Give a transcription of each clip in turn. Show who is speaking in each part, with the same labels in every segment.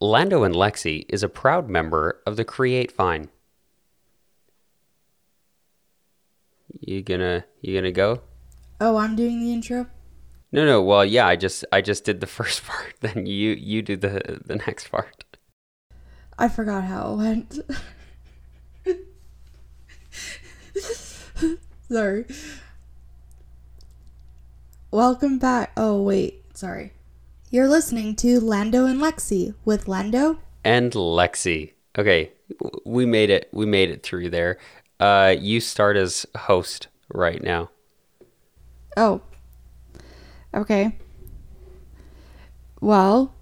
Speaker 1: Lando and Lexi is a proud member of the Create Fine. You gonna you gonna go?
Speaker 2: Oh, I'm doing the intro.
Speaker 1: No, no. Well, yeah, I just I just did the first part. Then you you do the the next part.
Speaker 2: I forgot how it went. sorry. Welcome back. Oh, wait. Sorry. You're listening to Lando and Lexi with Lando.
Speaker 1: And Lexi. Okay, we made it. We made it through there. Uh, you start as host right now.
Speaker 2: Oh. Okay. Well,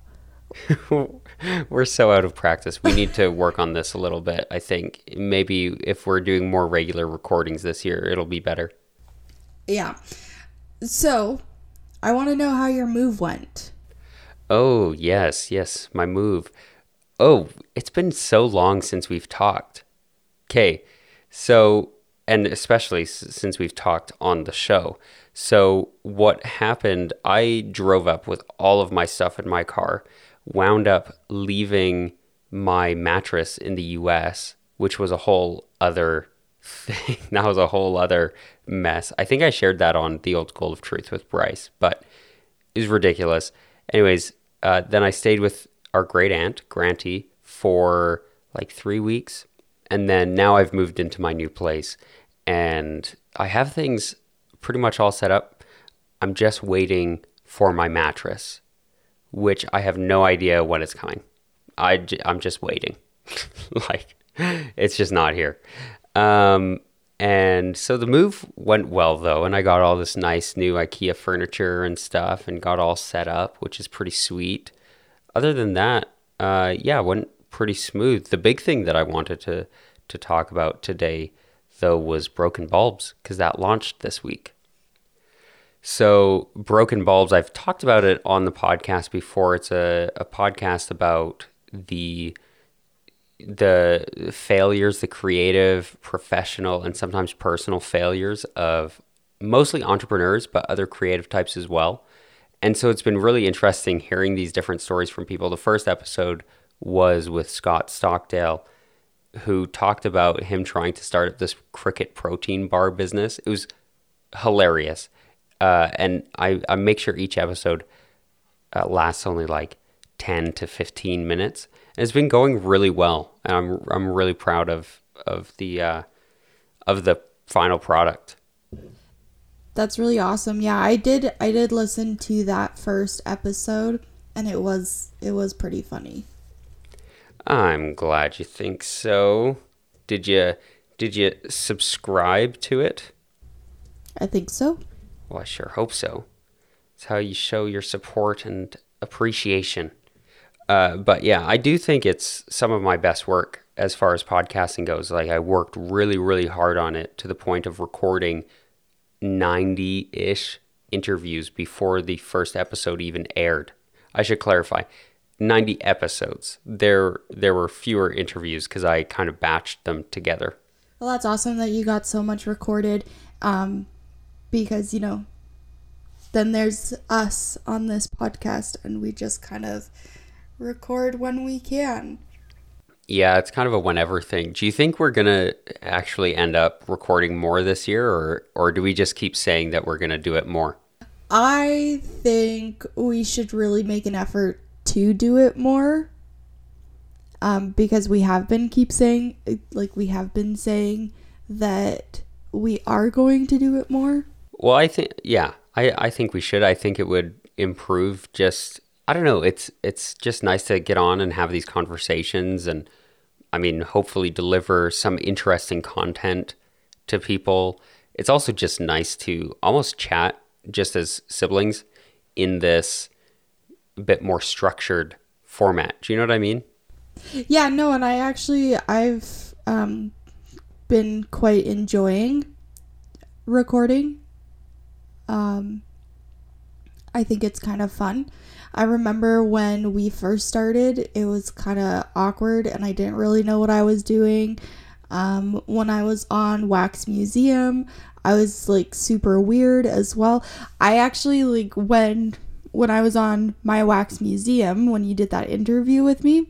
Speaker 1: we're so out of practice. We need to work on this a little bit. I think maybe if we're doing more regular recordings this year, it'll be better.
Speaker 2: yeah. So, I want to know how your move went.
Speaker 1: Oh, yes, yes, my move. Oh, it's been so long since we've talked. Okay, so, and especially s- since we've talked on the show. So, what happened, I drove up with all of my stuff in my car, wound up leaving my mattress in the US, which was a whole other thing. that was a whole other mess. I think I shared that on the old Goal of Truth with Bryce, but it was ridiculous. Anyways, uh, then I stayed with our great aunt, Granty, for like three weeks. And then now I've moved into my new place and I have things pretty much all set up. I'm just waiting for my mattress, which I have no idea when it's coming. I, j- I'm just waiting. like, it's just not here. Um, and so the move went well though, and I got all this nice new IKEA furniture and stuff, and got all set up, which is pretty sweet. Other than that, uh, yeah, went pretty smooth. The big thing that I wanted to to talk about today, though, was broken bulbs because that launched this week. So, Broken Bulbs, I've talked about it on the podcast before. It's a, a podcast about the the failures, the creative, professional, and sometimes personal failures of mostly entrepreneurs, but other creative types as well. And so it's been really interesting hearing these different stories from people. The first episode was with Scott Stockdale, who talked about him trying to start up this cricket protein bar business. It was hilarious. Uh, and I, I make sure each episode uh, lasts only like 10 to 15 minutes. It's been going really well. And I'm, I'm really proud of, of the, uh, of the final product.
Speaker 2: That's really awesome. Yeah, I did I did listen to that first episode and it was it was pretty funny.
Speaker 1: I'm glad you think so. Did you, did you subscribe to it?
Speaker 2: I think so.
Speaker 1: Well, I sure hope so. It's how you show your support and appreciation. Uh, but yeah, I do think it's some of my best work as far as podcasting goes. Like, I worked really, really hard on it to the point of recording 90 ish interviews before the first episode even aired. I should clarify 90 episodes. There, there were fewer interviews because I kind of batched them together.
Speaker 2: Well, that's awesome that you got so much recorded um because, you know, then there's us on this podcast and we just kind of record when we can.
Speaker 1: Yeah, it's kind of a whenever thing. Do you think we're gonna actually end up recording more this year, or or do we just keep saying that we're gonna do it more?
Speaker 2: I think we should really make an effort to do it more. Um, because we have been keep saying like we have been saying that we are going to do it more.
Speaker 1: Well, I think yeah, I I think we should. I think it would improve. Just I don't know. It's it's just nice to get on and have these conversations, and I mean, hopefully deliver some interesting content to people. It's also just nice to almost chat just as siblings in this bit more structured format. Do you know what I mean?
Speaker 2: Yeah, no, and I actually I've um been quite enjoying recording. Um I think it's kind of fun. I remember when we first started, it was kind of awkward and I didn't really know what I was doing. Um, when I was on Wax Museum, I was like super weird as well. I actually like when when I was on My Wax Museum when you did that interview with me.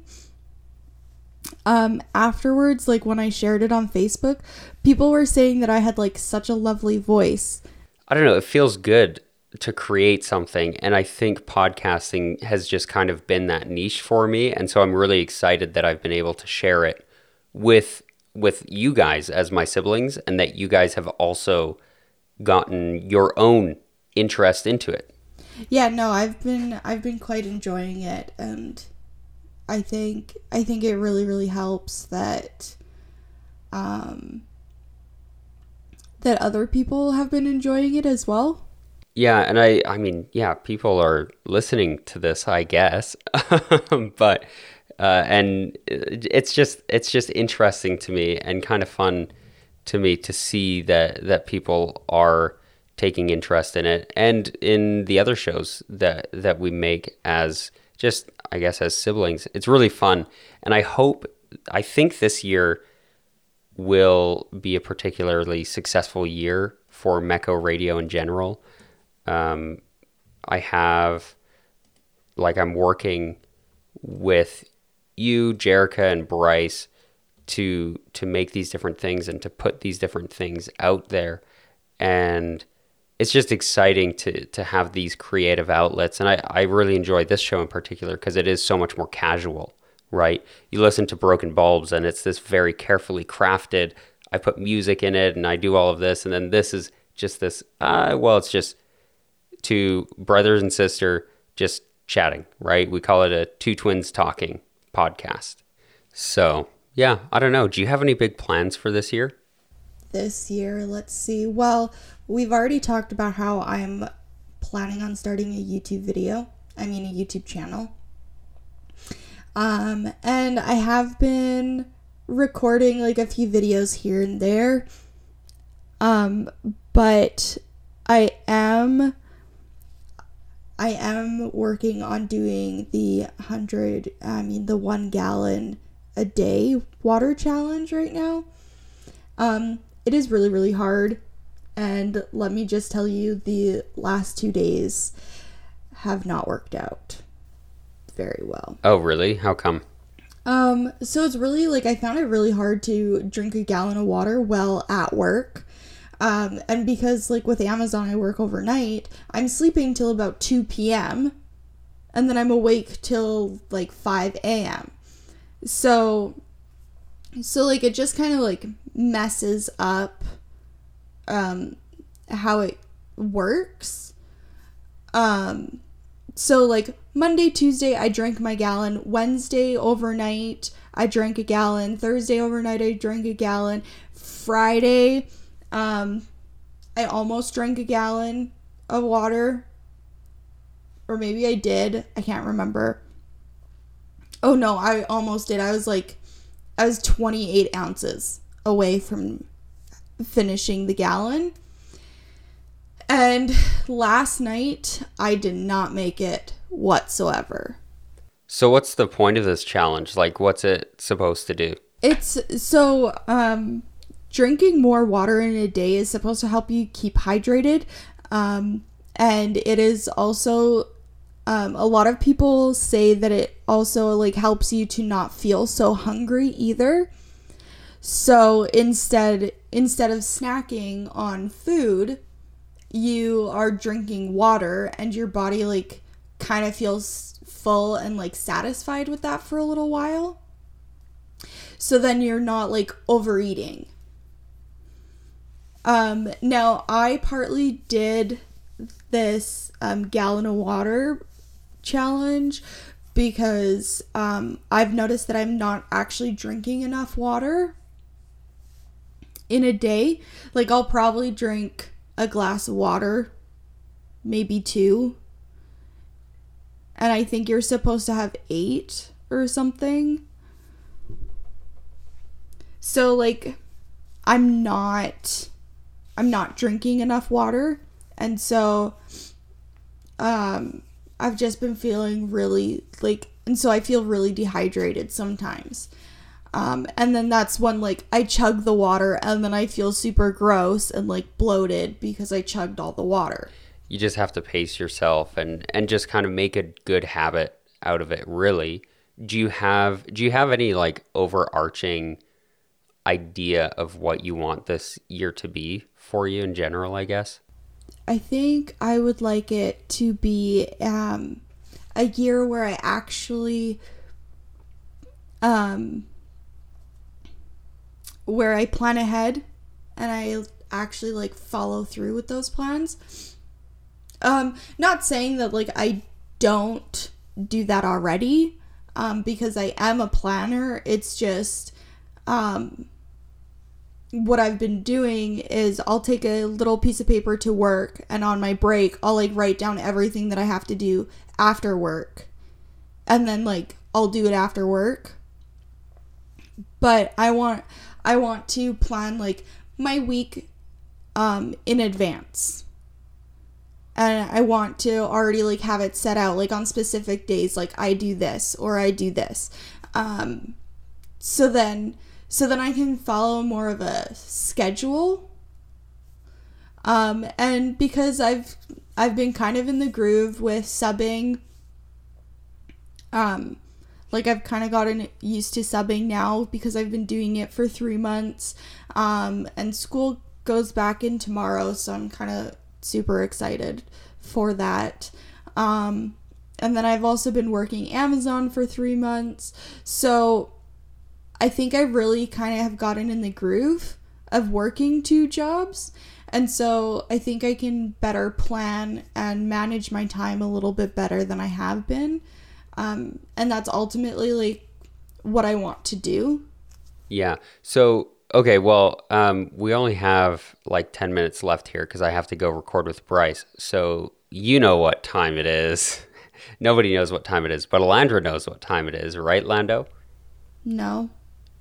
Speaker 2: Um, afterwards, like when I shared it on Facebook, people were saying that I had like such a lovely voice.
Speaker 1: I don't know. It feels good to create something. And I think podcasting has just kind of been that niche for me. And so I'm really excited that I've been able to share it with with you guys as my siblings and that you guys have also gotten your own interest into it.
Speaker 2: Yeah, no, I've been I've been quite enjoying it and I think I think it really really helps that um that other people have been enjoying it as well.
Speaker 1: Yeah, and I I mean, yeah, people are listening to this, I guess. but uh, and it's just it's just interesting to me and kind of fun to me to see that that people are taking interest in it and in the other shows that that we make as just I guess as siblings. It's really fun and I hope I think this year will be a particularly successful year for Meko Radio in general. Um, I have like I'm working with you, Jerica, and Bryce to to make these different things and to put these different things out there. And it's just exciting to to have these creative outlets. And I, I really enjoy this show in particular because it is so much more casual right? You listen to broken bulbs and it's this very carefully crafted i put music in it and i do all of this and then this is just this uh, well it's just two brothers and sister just chatting right we call it a two twins talking podcast. So, yeah, I don't know. Do you have any big plans for this year?
Speaker 2: This year, let's see. Well, we've already talked about how I'm planning on starting a YouTube video. I mean, a YouTube channel. Um, and I have been recording like a few videos here and there. Um, but I am I am working on doing the 100, I mean, the one gallon a day water challenge right now. Um, it is really, really hard. And let me just tell you, the last two days have not worked out very well.
Speaker 1: Oh, really? How come?
Speaker 2: Um, so it's really like I found it really hard to drink a gallon of water while at work. Um, and because like with Amazon, I work overnight, I'm sleeping till about 2 p.m. and then I'm awake till like 5 a.m. So, so like it just kind of like messes up um, how it works. Um, so like Monday, Tuesday, I drank my gallon. Wednesday overnight, I drank a gallon. Thursday overnight, I drank a gallon. Friday, um, I almost drank a gallon of water. Or maybe I did. I can't remember. Oh no, I almost did. I was like, I was 28 ounces away from finishing the gallon. And last night, I did not make it whatsoever.
Speaker 1: So, what's the point of this challenge? Like, what's it supposed to do?
Speaker 2: It's so, um, drinking more water in a day is supposed to help you keep hydrated. Um, and it is also um, a lot of people say that it also like helps you to not feel so hungry either. So instead instead of snacking on food, you are drinking water and your body like kind of feels full and like satisfied with that for a little while. So then you're not like overeating. Um, now, I partly did this um, gallon of water challenge because um, I've noticed that I'm not actually drinking enough water in a day. Like, I'll probably drink a glass of water, maybe two. And I think you're supposed to have eight or something. So, like, I'm not I'm not drinking enough water. And so um I've just been feeling really like and so I feel really dehydrated sometimes. Um, and then that's when like I chug the water and then I feel super gross and like bloated because I chugged all the water.
Speaker 1: You just have to pace yourself and and just kind of make a good habit out of it, really. Do you have do you have any like overarching idea of what you want this year to be for you in general, I guess?
Speaker 2: I think I would like it to be um, a year where I actually um, where I plan ahead and I actually like follow through with those plans. Um, not saying that like I don't do that already, um, because I am a planner. It's just um what I've been doing is I'll take a little piece of paper to work and on my break I'll like write down everything that I have to do after work. And then like I'll do it after work. But I want I want to plan like my week um in advance. And I want to already like have it set out like on specific days like I do this or I do this. Um so then so then I can follow more of a schedule. Um, and because I've I've been kind of in the groove with subbing. Um, like I've kind of gotten used to subbing now because I've been doing it for three months. Um, and school goes back in tomorrow, so I'm kind of super excited for that. Um, and then I've also been working Amazon for three months, so I think I really kind of have gotten in the groove of working two jobs. And so I think I can better plan and manage my time a little bit better than I have been. Um, and that's ultimately like what I want to do.
Speaker 1: Yeah. So, okay, well, um, we only have like 10 minutes left here because I have to go record with Bryce. So, you know what time it is. Nobody knows what time it is, but Alandra knows what time it is, right, Lando?
Speaker 2: No.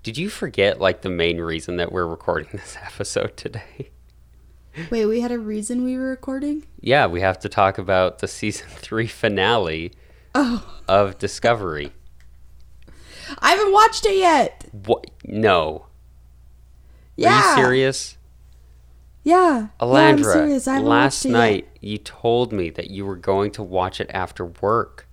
Speaker 1: Did you forget like the main reason that we're recording this episode today?
Speaker 2: Wait, we had a reason we were recording?
Speaker 1: Yeah, we have to talk about the season three finale
Speaker 2: Oh,
Speaker 1: of Discovery.
Speaker 2: I haven't watched it yet.
Speaker 1: What? No.
Speaker 2: Yeah.
Speaker 1: Are you serious?
Speaker 2: Yeah. yeah,
Speaker 1: Alandra.
Speaker 2: I
Speaker 1: last
Speaker 2: watched it yet.
Speaker 1: night you told me that you were going to watch it after work.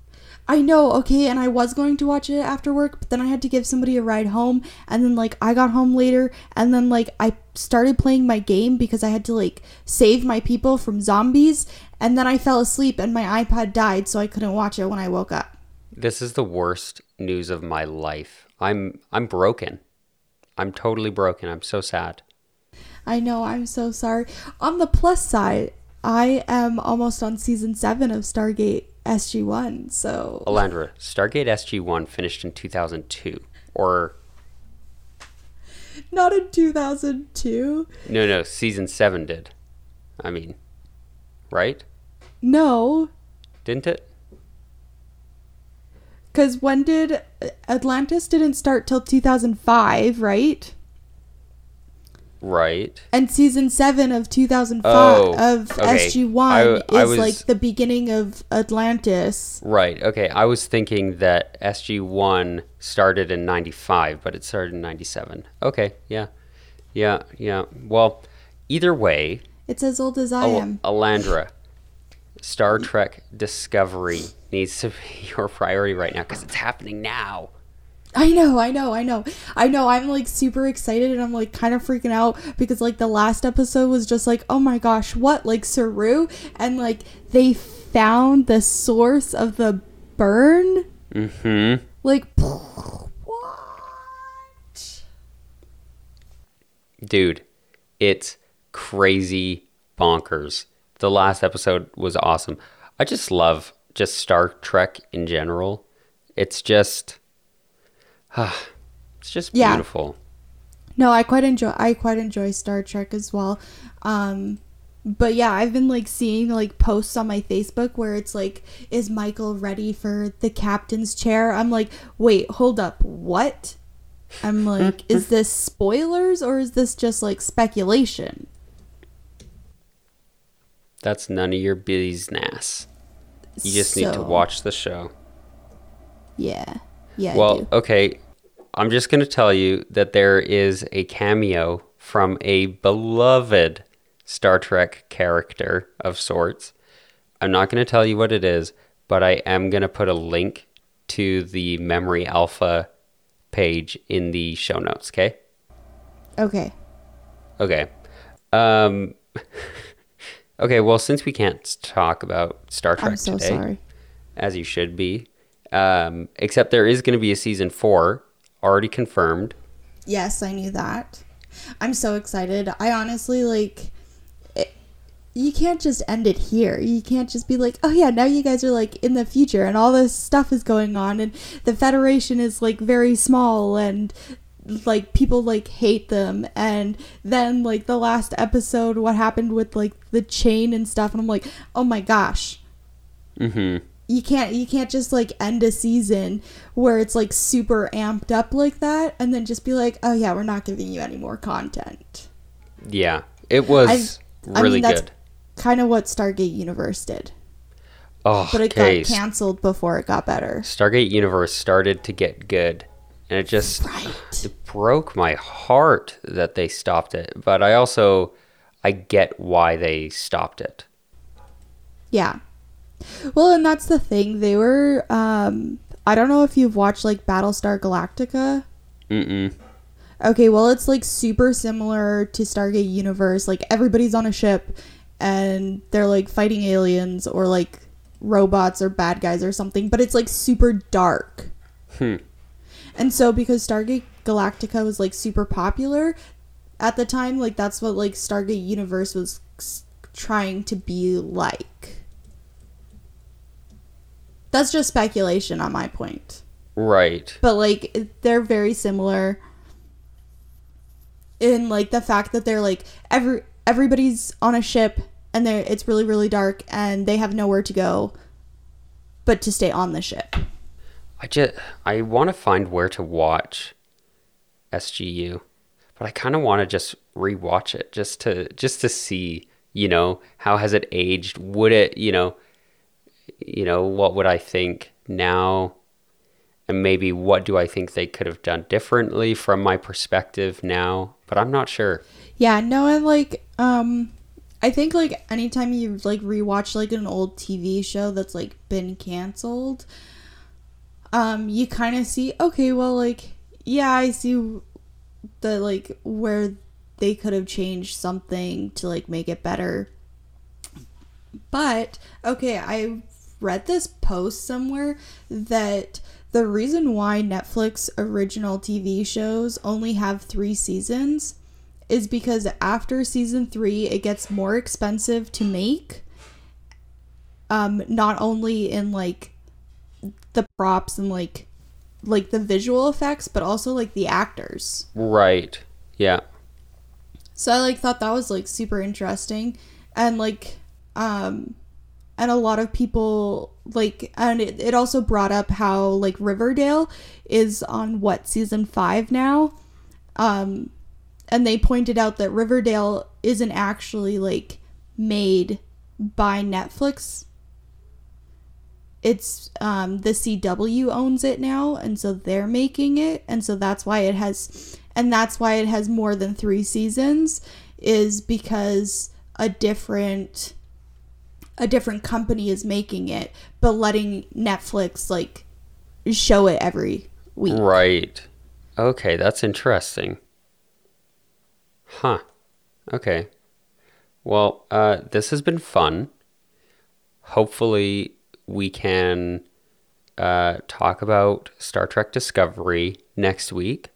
Speaker 2: I know, okay, and I was going to watch it after work, but then I had to give somebody a ride home, and then like I got home later, and then like I started playing my game because I had to like save my people from zombies, and then I fell asleep and my iPad died, so I couldn't watch it when I woke up.
Speaker 1: This is the worst news of my life. I'm I'm broken. I'm totally broken. I'm so sad.
Speaker 2: I know, I'm so sorry. On the plus side, I am almost on season 7 of Stargate SG1, so
Speaker 1: Alandra, Stargate SG-1 finished in 2002 or
Speaker 2: not in 2002.
Speaker 1: no, no, season 7 did. I mean, right?
Speaker 2: No,
Speaker 1: Didn't it?
Speaker 2: Because when did Atlantis didn't start till 2005, right?
Speaker 1: Right.
Speaker 2: And season seven of 2005
Speaker 1: Oh,
Speaker 2: of
Speaker 1: okay.
Speaker 2: SG1
Speaker 1: I- I
Speaker 2: is
Speaker 1: was-
Speaker 2: like the beginning of Atlantis.
Speaker 1: Right. Okay. I was thinking that SG1 started in 95, but it started in 97. Okay. Yeah. Yeah. Yeah. Well, either way,
Speaker 2: It's as old as I
Speaker 1: Al-
Speaker 2: am.
Speaker 1: Alandra, Star Trek Discovery needs to be your priority right now because it's happening now.
Speaker 2: I know, I know, I know. I know, I'm like super excited and I'm like kind of freaking out because like the last episode was just like, oh my gosh, what? Like Saru? And like they found the source of the burn?
Speaker 1: Mm-hmm.
Speaker 2: Like, what?
Speaker 1: Dude, it's crazy bonkers. The last episode was awesome. I just love just Star Trek in general. It's just it's just
Speaker 2: Yeah.
Speaker 1: beautiful.
Speaker 2: No, I quite enjoy I quite enjoy Star Trek as well. Um but yeah, I've been like seeing like posts on my Facebook where it's like is Michael ready for the captain's chair? I'm like, "Wait, hold up. What?" I'm like, "Is this spoilers or is this just like speculation?"
Speaker 1: That's none of your business. You just need to watch the show.
Speaker 2: Yeah. Yeah,
Speaker 1: well, okay. I'm just going to tell you that there is a cameo from a beloved Star Trek character of sorts I'm not going to tell you what it is, but I am going to put a link to the Memory Alpha page in the show notes, okay?
Speaker 2: Okay.
Speaker 1: Okay. Um Okay, well, since we can't talk about Star Trek
Speaker 2: I'm so
Speaker 1: today,
Speaker 2: sorry.
Speaker 1: as you should be, um, except there is going to be a season four already confirmed.
Speaker 2: Yes, I knew that. I'm so excited. I honestly like it, you can't just end it here. You can't just be like, "Oh yeah, now you guys are like in the future and all this stuff is going on and the Federation is like very small and like people like hate them and then like the last episode what happened with like the chain and stuff and I'm like, "Oh my gosh."
Speaker 1: Mm-hmm.
Speaker 2: You can't you can't just like end a season where it's like super amped up like that and then just be like oh yeah we're not giving you any more content
Speaker 1: Yeah, it was
Speaker 2: I
Speaker 1: really
Speaker 2: mean,
Speaker 1: good.
Speaker 2: kind of what stargate universe did
Speaker 1: Oh,
Speaker 2: but it
Speaker 1: okay.
Speaker 2: got canceled before it got better
Speaker 1: Stargate Universe started to get good, and it just
Speaker 2: right
Speaker 1: it broke my heart that they stopped it. But I also I get why they stopped it.
Speaker 2: yeah well and that's the thing they were um i don't know if you've watched like battlestar galactica
Speaker 1: Mm-mm.
Speaker 2: Okay, well, it's like super similar to Stargate Universe. Like everybody's on a ship and they're like fighting aliens or like robots or bad guys or something, but it's like super dark.
Speaker 1: Hmm.
Speaker 2: And so because Stargate Galactica was like super popular at the time, like that's what like Stargate Universe was trying to be like. That's just speculation on my point
Speaker 1: Right.
Speaker 2: but like they're very similar in like the fact that they're like every everybody's on a ship and they're it's really really dark and they have nowhere to go but to stay on the ship
Speaker 1: I just I want to find where to watch SGU, but I kind of want to just rewatch it just to just to see, you know, how has it aged? Would it, you know, you know, what would I think now? And maybe what do I think they could have done differently from my perspective now? But I'm not sure.
Speaker 2: yeah no and like um i think like anytime you like rewatch like an old tv show that's like been canceled um you kind of see okay well like yeah i see the like where they could have changed something to like make it better but okay i read this post somewhere that the reason why netflix original tv shows only have three seasons is because after season three it gets more expensive to make um not only in like the props and like like the visual effects but also like the actors
Speaker 1: Right. Yeah.
Speaker 2: so i like thought that was like super interesting and like um and a lot of people like and it, it also brought up how like riverdale is on what season five now? Um and they pointed out that riverdale isn't actually like made by netflix. It's um the cw owns it now and so they're making it and so that's why it has and that's why it has more than three seasons is because a different a different company is making it but letting netflix like show it every week
Speaker 1: Right. Okay, that's interesting. Huh. Okay. Well, uh, this has been fun. Hopefully, we can uh, talk about Star Trek Discovery next week,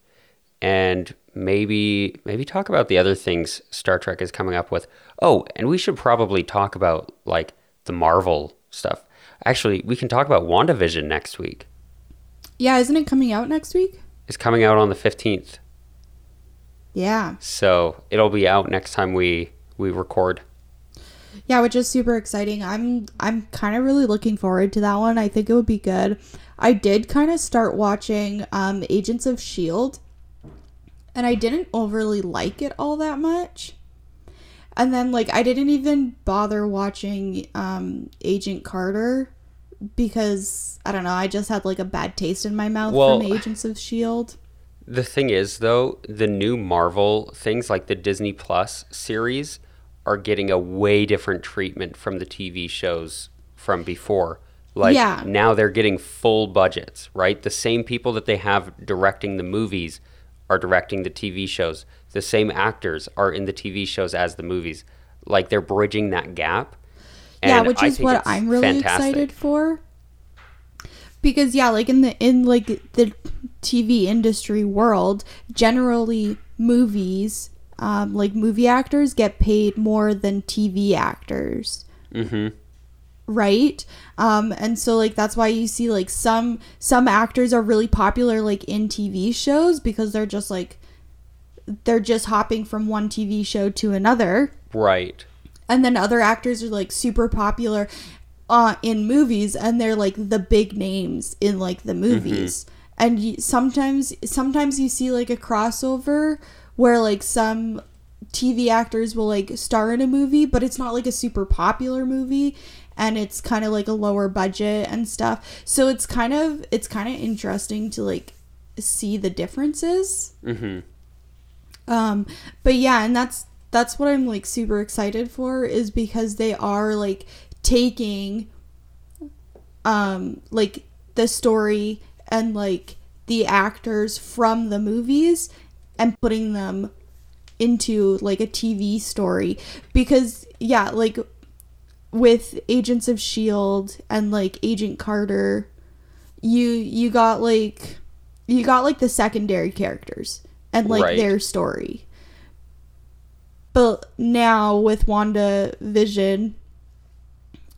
Speaker 1: and maybe maybe talk about the other things Star Trek is coming up with. Oh, and we should probably talk about like the Marvel stuff. Actually, we can talk about WandaVision next week.
Speaker 2: yeah isn't it coming out next week
Speaker 1: It's coming out on the fifteenth.
Speaker 2: yeah
Speaker 1: So it'll be out next time we we record.
Speaker 2: Yeah, which is super exciting. I'm I'm kind of really looking forward to that one. I think it would be good. I did kind of start watching um Agents of Shield and I didn't overly like it all that much. And then like I didn't even bother watching um Agent Carter because I don't know, I just had like a bad taste in my mouth
Speaker 1: Well-
Speaker 2: from Agents of Shield.
Speaker 1: The thing is though, the new Marvel things like the Disney Plus series are getting a way different treatment from the TV shows from before. Like
Speaker 2: Yeah.
Speaker 1: now they're getting full budgets, right? The same people that they have directing the movies are directing the TV shows. The same actors are in the TV shows as the movies. Like they're bridging that gap.
Speaker 2: yeah, which
Speaker 1: I
Speaker 2: is what I'm really
Speaker 1: fantastic.
Speaker 2: excited for. Because yeah, like in the in like the TV industry world, generally movies, um, like movie actors get paid more than TV actors.
Speaker 1: Mhm.
Speaker 2: Right? Um, and so like that's why you see like some some actors are really popular like in TV shows because they're just like they're just hopping from one TV show to another.
Speaker 1: Right.
Speaker 2: and then other actors are like super popular uh, in movies and they're like the big names in like the movies. And you, sometimes sometimes you see like a crossover where like some tv actors will like star in a movie but it's not like a super popular movie and it's kind of like a lower budget and stuff. So it's kind of it's kind of interesting to like see the differences.
Speaker 1: Mhm.
Speaker 2: Um, but yeah, and that's that's what I'm like super excited for is because they are like taking um like the story and like the actors from the movies and putting them into like a TV story. Because yeah, like with Agents of Shield and like Agent Carter, you you got like you got like the secondary characters and like
Speaker 1: Right.
Speaker 2: their story. But now with Wanda Vision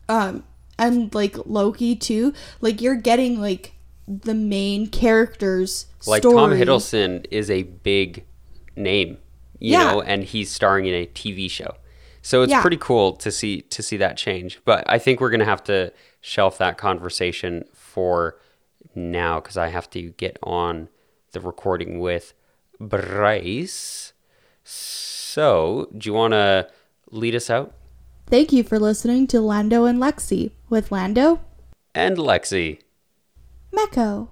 Speaker 2: um and like Loki too, like you're getting like the main characters
Speaker 1: Like
Speaker 2: story.
Speaker 1: Tom Hiddleston is a big name, you
Speaker 2: Yeah.
Speaker 1: know, and he's starring in a TV show. So it's
Speaker 2: Yeah.
Speaker 1: pretty cool to see to see that change. But I think we're gonna have to shelf that conversation for now because I have to get on the recording with Bryce. So, do you want to lead us out?
Speaker 2: Thank you for listening to Lando and Lexi with Lando
Speaker 1: And Lexi.
Speaker 2: Mecco.